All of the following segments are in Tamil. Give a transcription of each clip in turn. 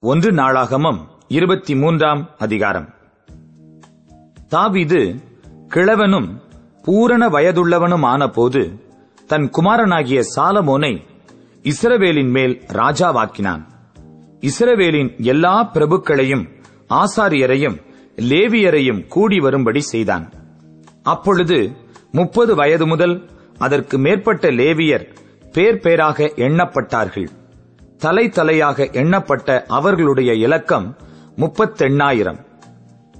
ஒன்று நாளாகமம் இருபத்தி மூன்றாம் அதிகாரம். தாவிது கிழவனும் பூரண வயதுள்ளவனும் ஆனபோது தன் குமாரனாகிய சாலமோனை இஸ்ரவேலின் மேல் ராஜாவாக்கினான். இஸ்ரவேலின் எல்லா பிரபுக்களையும் ஆசாரியரையும் லேவியரையும் கூடி வரும்படி செய்தான். அப்பொழுது முப்பது வயது முதல் அதற்கு மேற்பட்ட லேவியர் பேர் பேராக எண்ணப்பட்டார்கள். தலை தலையாக எண்ணப்பட்ட அவர்களுடைய இலக்கம் முப்பத்தெண்ணாயிரம்.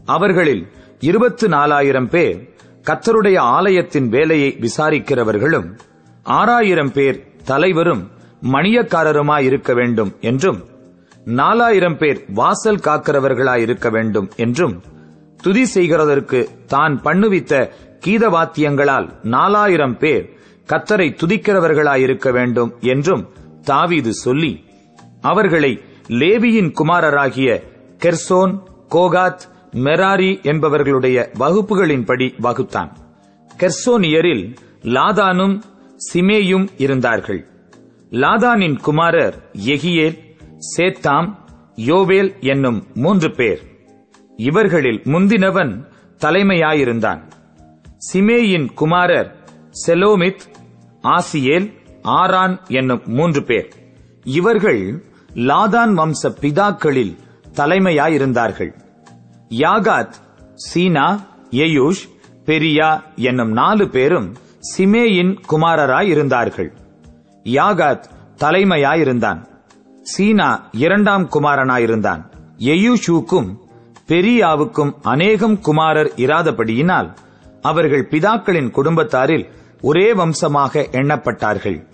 அவர்களில் இருபத்து நாலாயிரம் பேர் கத்தருடைய ஆலயத்தின் வேலையை விசாரிக்கிறவர்களும் ஆறாயிரம் பேர் தலைவரும் மணியக்காரருமாயிருக்க வேண்டும் என்றும் நாலாயிரம் பேர் வாசல் காக்கிறவர்களாயிருக்க வேண்டும் என்றும் துதி செய்கிறதற்கு தான் பண்ணுவித்த கீதவாத்தியங்களால் நாலாயிரம் பேர் கத்தரை துதிக்கிறவர்களாயிருக்க வேண்டும் என்றும் தாவீது சொல்லி அவர்களை லேவியின் குமாரராகிய கெர்சோன் கோகாத் மெராரி என்பவர்களுடைய வகுப்புகளின்படி வகுத்தான். கெர்சோனியரில் லாதானும் சிமேயும் இருந்தார்கள். லாதானின் குமாரர் எகியேல் சேத்தாம் யோவேல் என்னும் மூன்று பேர். இவர்களில் முந்தினவன் தலைமையாயிருந்தான். சிமேயின் குமாரர் செலோமித் ஆசியேல் ஆரான் என்னும் மூன்று பேர். இவர்கள் லாதான் வம்ச பிதாக்களில் தலைமையாயிருந்தார்கள். யாகாத் சீனா எயூஷ் பெரியா என்னும் நாலு பேரும் சிமேயின் குமாரராயிருந்தார்கள். யாகாத் தலைமையாயிருந்தான். சீனா இரண்டாம் குமாரனாயிருந்தான். எயூஷூக்கும் பெரியாவுக்கும் அநேகம் குமாரர் இராதபடியினால் அவர்கள் பிதாக்களின் குடும்பத்தாரில் ஒரே வம்சமாக எண்ணப்பட்டார்கள்.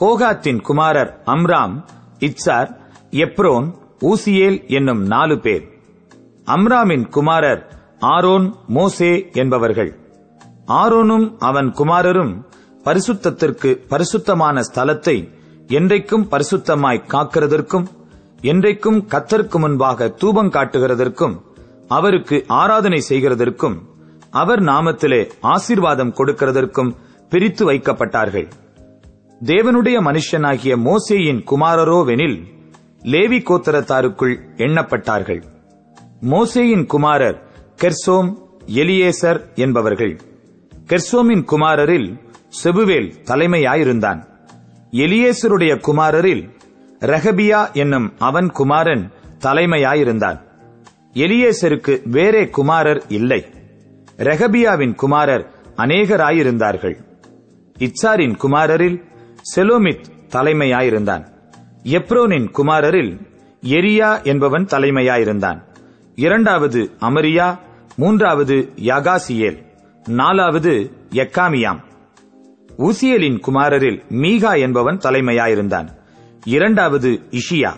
கோகாத்தின் குமாரர் அம்ராம் இச்சார் எப்ரோன் ஊசியேல் என்னும் நாலு பேர். அம்ராமின் குமாரர் ஆரோன் மோசே என்பவர்கள். ஆரோனும் அவன் குமாரரும் பரிசுத்தத்திற்கு பரிசுத்தமான ஸ்தலத்தை என்றைக்கும் பரிசுத்தமாய் காக்கிறதற்கும் என்றைக்கும் கத்தருக்கு முன்பாக தூபம் காட்டுகிறதற்கும் அவருக்கு ஆராதனை செய்கிறதற்கும் அவர் நாமத்திலே ஆசீர்வாதம் கொடுக்கிறதற்கும் பிரித்து வைக்கப்பட்டார்கள். தேவனுடைய மனுஷனாகிய மோசேயின் குமாரரோவெனில் லேவி கோத்தரத்தாருக்குள் எண்ணப்பட்டார்கள். மோசேயின் குமாரர் கெர்சோம் எலியேசர் என்பவர்கள். கெர்சோமின் குமாரரில் செபுவேல் தலைமையாயிருந்தான். எலியேசருடைய குமாரரில் ரஹபியா என்னும் அவன் குமாரன் தலைமையாயிருந்தான். எலியேசருக்கு வேறே குமாரர் இல்லை. ரெகபியாவின் குமாரர் அநேகராயிருந்தார்கள். இச்சாரின் குமாரரில் செலோமித் தலைமையாயிருந்தான். எப்ரோனின் குமாரரில் எரியா என்பவன் தலைமையாயிருந்தான். இரண்டாவது அமரியா மூன்றாவது யகாசியேல் நாலாவது எக்காமியாம். ஊசியலின் குமாரரில் மீகா என்பவன் தலைமையாயிருந்தான். இரண்டாவது இஷியா.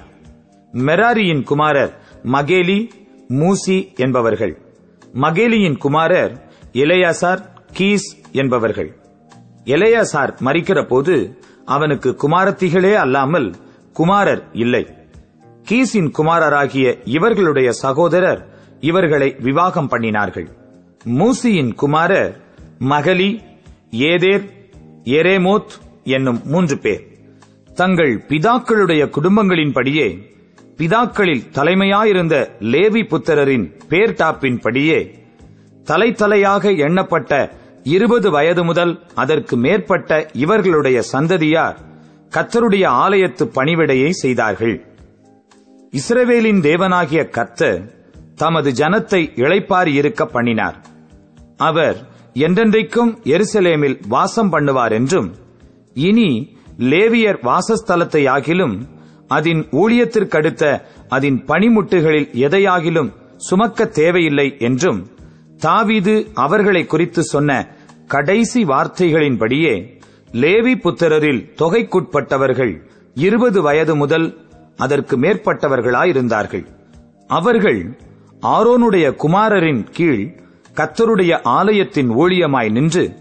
மெராரியின் குமாரர் மகேலி மூசி என்பவர்கள். மகேலியின் குமாரர் இளையாசார் கீஸ் என்பவர்கள். இளையாசார் மறிக்கிற போது அவனுக்கு குமாரத்திகளே அல்லாமல் குமாரர் இல்லை. கீசின் குமாரராகிய இவர்களுடைய சகோதரர் இவர்களை விவாகம் பண்ணினார்கள். மூசியின் குமாரர் மகளி ஏதேர் எரேமோத் என்னும் மூன்று பேர். தங்கள் பிதாக்களுடைய குடும்பங்களின்படியே பிதாக்களில் தலைமையாயிருந்த லேவி புத்திரரின் பேர்டாப்பின்படியே தலை தலையாக எண்ணப்பட்ட இருபது வயது முதல் அதற்கு மேற்பட்ட இவர்களுடைய சந்ததியார் கத்தருடைய ஆலயத்து பணிவிடையை செய்தார்கள். இஸ்ரவேலின் தேவனாகிய கத்தர் தமது ஜனத்தை இழைப்பார் இருக்க பண்ணினார். அவர் என்றென்றைக்கும் எருசலேமில் வாசம் பண்ணுவார் என்றும் இனி லேவியர் வாசஸ்தலத்தை ஆகிலும் அதன் ஊழியத்திற்கடுத்த அதன் பணிமுட்டுகளில் எதையாகிலும் சுமக்க தேவையில்லை என்றும் தாவீது அவர்களை குறித்து சொன்ன கடைசி வார்த்தைகளின்படியே லேவி புத்திரரில் தொகைக்குட்பட்டவர்கள் இருபது வயது முதல் அதற்கு மேற்பட்டவர்களாயிருந்தார்கள். அவர்கள் ஆரோனுடைய குமாரரின் கீழ் கத்தருடைய ஆலயத்தின் ஊழியமாய் நின்று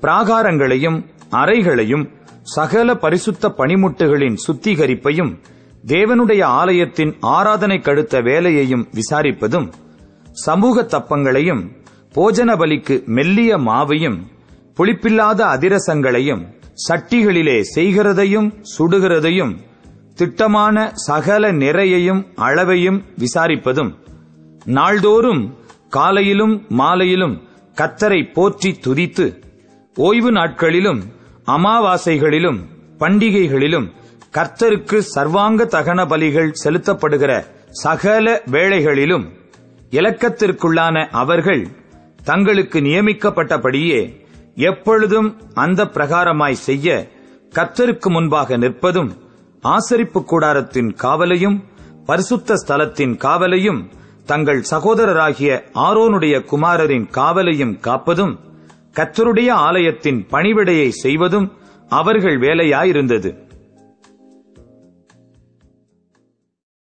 பிராகாரங்களையும் அறைகளையும் சகல பரிசுத்த பணிமுட்டுகளின் சுத்திகரிப்பையும் தேவனுடைய ஆலயத்தின் ஆராதனை கடுத்த வேலையையும் விசாரிப்பதும் சமூக தப்பங்களையும் போஜன பலிக்கு மெல்லிய மாவையும் புளிப்பில்லாத அதிரசங்களையும் சட்டிகளிலே செய்கிறதையும் சுடுகிறதையும் திட்டமான சகல நிறையையும் அளவையும் விசாரிப்பதும் நாள்தோறும் காலையிலும் மாலையிலும் கத்தரை போற்றி துதித்து ஓய்வு நாட்களிலும் அமாவாசைகளிலும் பண்டிகைகளிலும் கர்த்தருக்கு சர்வாங்க தகன பலிகள் செலுத்தப்படுகிற சகல வேளைகளிலும் இலக்கத்திற்குள்ளான அவர்கள் தங்களுக்கு நியமிக்கப்பட்டபடியே எப்பொழுதும் அந்த பிரகாரமாய் செய்ய கர்த்தருக்கு முன்பாக நிற்பதும் ஆசரிப்பு கூடாரத்தின் காவலையும் பரிசுத்த ஸ்தலத்தின் காவலையும் தங்கள் சகோதரராகிய ஆரோனுடைய குமாரரின் காவலையும் காப்பதும் கத்தருடைய ஆலயத்தின் பணிவிடையை செய்வதும் அவர்கள் வேலையாயிருந்தது.